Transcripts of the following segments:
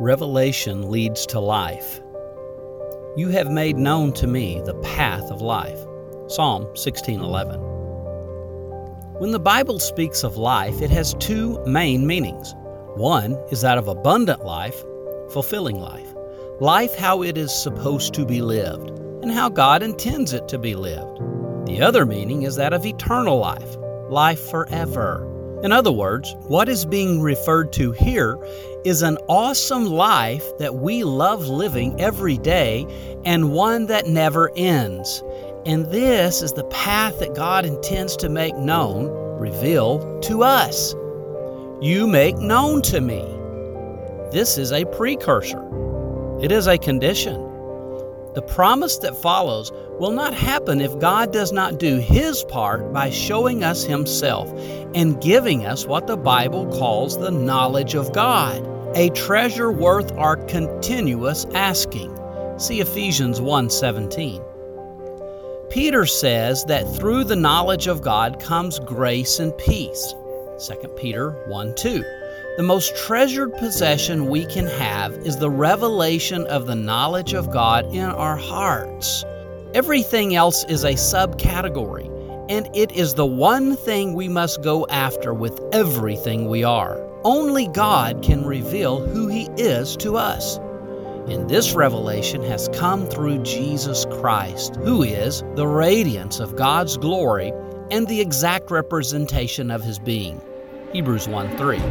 Revelation leads to life. You have made known to me the path of life. Psalm 16:11. When the Bible speaks of life, it has two main meanings. One is that of abundant life, fulfilling life. Life how it is supposed to be lived and how God intends it to be lived. The other meaning is that of eternal life, life forever. In other words, what is being referred to here is an awesome life that we love living every day and one that never ends. And this is the path that God intends to make known, reveal to us. You make known to me. This is a precursor, it is a condition. The promise that follows will not happen if God does not do His part by showing us Himself and giving us what the Bible calls the knowledge of God, a treasure worth our continuous asking. See Ephesians 1:17. Peter says that through the knowledge of God comes grace and peace. 2 Peter 1 2. The most treasured possession we can have is the revelation of the knowledge of God in our hearts. Everything else is a subcategory, and it is the one thing we must go after with everything we are. Only God can reveal who He is to us. And this revelation has come through Jesus Christ, who is the radiance of God's glory and the exact representation of His being. Hebrews 1 3.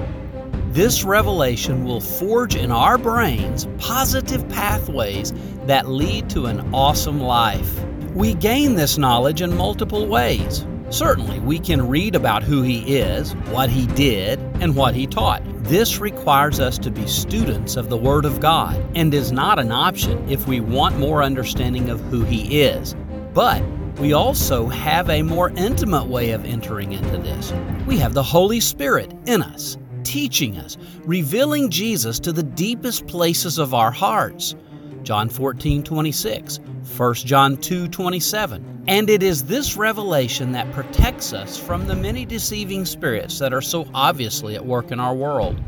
This revelation will forge in our brains positive pathways that lead to an awesome life. We gain this knowledge in multiple ways. Certainly, we can read about who He is, what He did, and what He taught. This requires us to be students of the Word of God and is not an option if we want more understanding of who He is. But we also have a more intimate way of entering into this. We have the Holy Spirit in us teaching us, revealing Jesus to the deepest places of our hearts. John 14, 26, 1 John 2, 27. And it is this revelation that protects us from the many deceiving spirits that are so obviously at work in our world.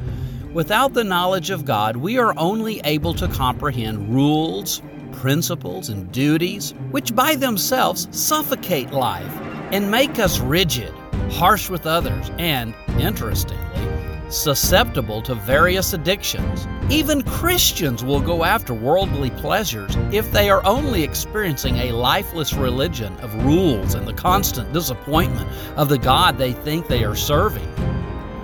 Without the knowledge of God, we are only able to comprehend rules, principles, and duties, which by themselves suffocate life and make us rigid, harsh with others, and, interestingly, susceptible to various addictions. Even Christians will go after worldly pleasures if they are only experiencing a lifeless religion of rules and the constant disappointment of the God they think they are serving.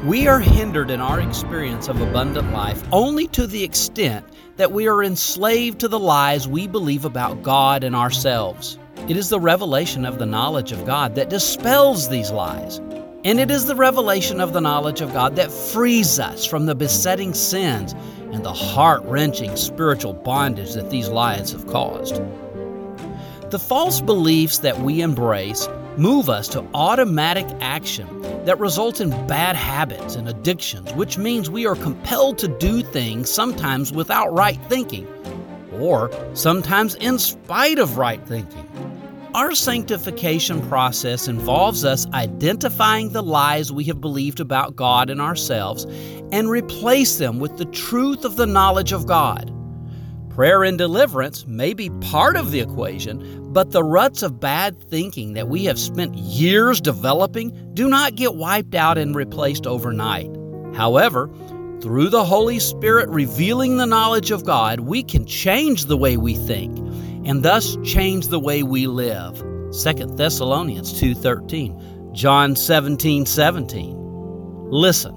We are hindered in our experience of abundant life only to the extent that we are enslaved to the lies we believe about God and ourselves. It is the revelation of the knowledge of God that dispels these lies and it is the revelation of the knowledge of God that frees us from the besetting sins and the heart wrenching spiritual bondage that these lies have caused. The false beliefs that we embrace move us to automatic action that results in bad habits and addictions, which means we are compelled to do things sometimes without right thinking, or sometimes in spite of right thinking. Our sanctification process involves us identifying the lies we have believed about God and ourselves and replace them with the truth of the knowledge of God. Prayer and deliverance may be part of the equation, but the ruts of bad thinking that we have spent years developing do not get wiped out and replaced overnight. However, through the Holy Spirit revealing the knowledge of God, we can change the way we think and thus change the way we live. 2 Thessalonians 2:13, John 17:17. 17. Listen.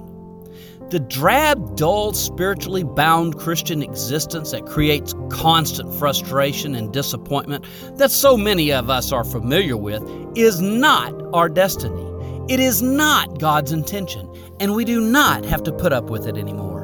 The drab, dull, spiritually bound Christian existence that creates constant frustration and disappointment that so many of us are familiar with is not our destiny. It is not God's intention, and we do not have to put up with it anymore.